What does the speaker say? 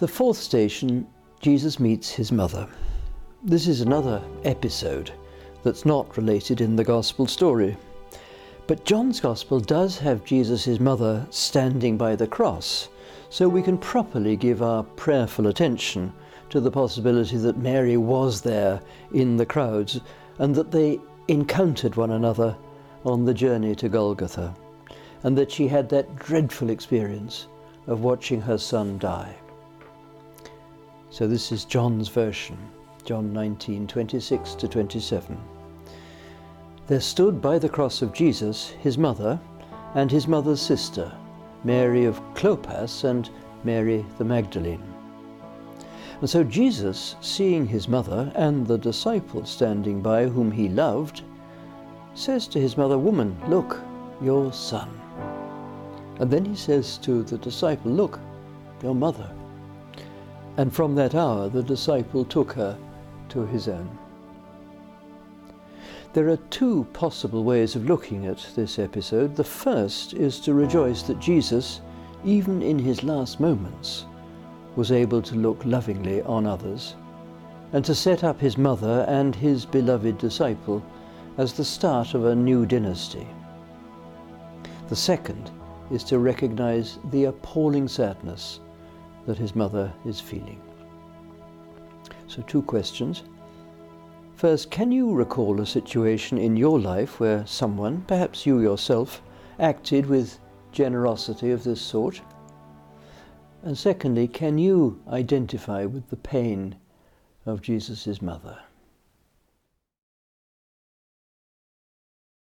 The fourth station, Jesus meets his mother. This is another episode that's not related in the Gospel story. But John's Gospel does have Jesus' mother standing by the cross, so we can properly give our prayerful attention to the possibility that Mary was there in the crowds and that they encountered one another on the journey to Golgotha, and that she had that dreadful experience of watching her son die. So this is John's version, John 19, 26 to 27. There stood by the cross of Jesus his mother and his mother's sister, Mary of Clopas and Mary the Magdalene. And so Jesus, seeing his mother and the disciple standing by whom he loved, says to his mother, Woman, look, your son. And then he says to the disciple, Look, your mother. And from that hour the disciple took her to his own. There are two possible ways of looking at this episode. The first is to rejoice that Jesus, even in his last moments, was able to look lovingly on others, and to set up his mother and his beloved disciple as the start of a new dynasty. The second is to recognize the appalling sadness that his mother is feeling. So, two questions. First, can you recall a situation in your life where someone, perhaps you yourself, acted with generosity of this sort? And secondly, can you identify with the pain of Jesus' mother?